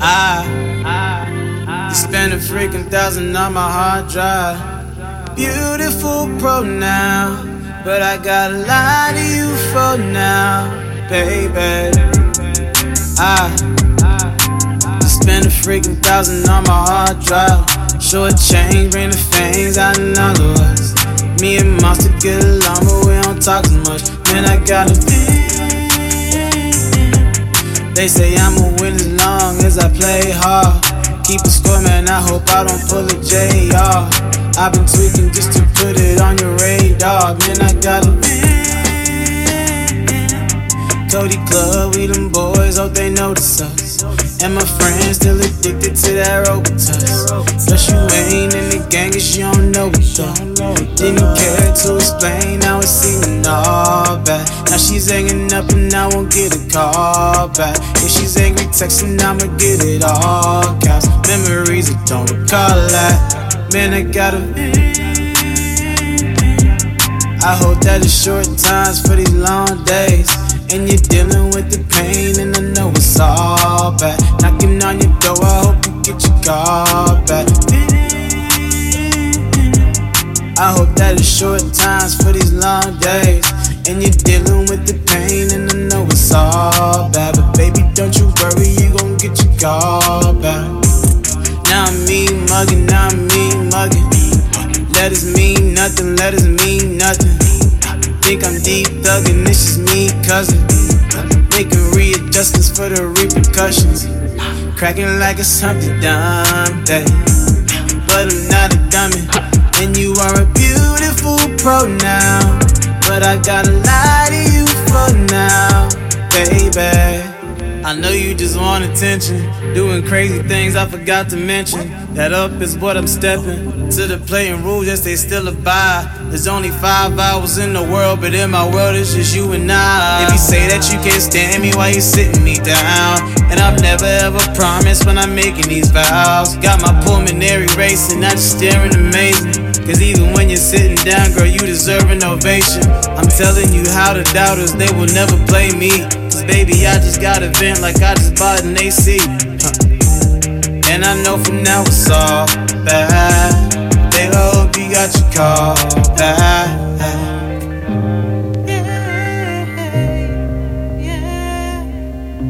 Ah, I, I spent a freaking thousand on my hard drive. Beautiful pronoun, but I gotta lie to you for now, baby. I spent a freaking thousand on my hard drive. Short change, bring the fangs out in other words. Me and Monster get along, but we don't talk as much. Man, I gotta be they say I'ma win as long as I play hard. Keep a score, man. I hope I don't pull a JR. I've been tweaking just to put it on your radar. Man, I gotta Cody Club, we them boys, hope they notice us. And my friends still addicted to that Robitussin. Plus you ain't in the gang, cause you don't know it though. Didn't care to explain, now it's seeming all bad. Now she's hanging up and I won't get a call back. If she's angry texting, I'ma get it all caps. Memories I don't recall that. Man, I gotta. I hope that it's short times for these long days. And you're dealing with the pain, and I know it's all bad. Knocking on your door, I hope you get your call back. I hope that it's short times for these long days. And you're dealing with the pain, and I know it's all bad. But baby, don't you worry, you gon' get your call back. Now I'm me mugging, now I'm me mugging. Letters mean nothing, letters mean nothing. Think I'm deep thugging, this is me, cousin. Making readjustments for the repercussions. Cracking like a something dumb day. But I'm not a dummy. And you are a beautiful pronoun. But I gotta lie to you for now, baby. I know you just want attention. Doing crazy things I forgot to mention. That up is what I'm stepping. To the playing rules, yes, they still abide. There's only five hours in the world, but in my world, it's just you and I. If you say that you can't stand me, why you sitting me down? And I've never ever promised when I'm making these vows. Got my pulmonary racing, not just staring amazing. Cause even when you're sitting down, girl, you deserve an ovation. I'm telling you how the doubters, they will never play me. Baby, I just got a vent like I just bought an AC. Huh. And I know from now it's all bad. They hope you got your call back.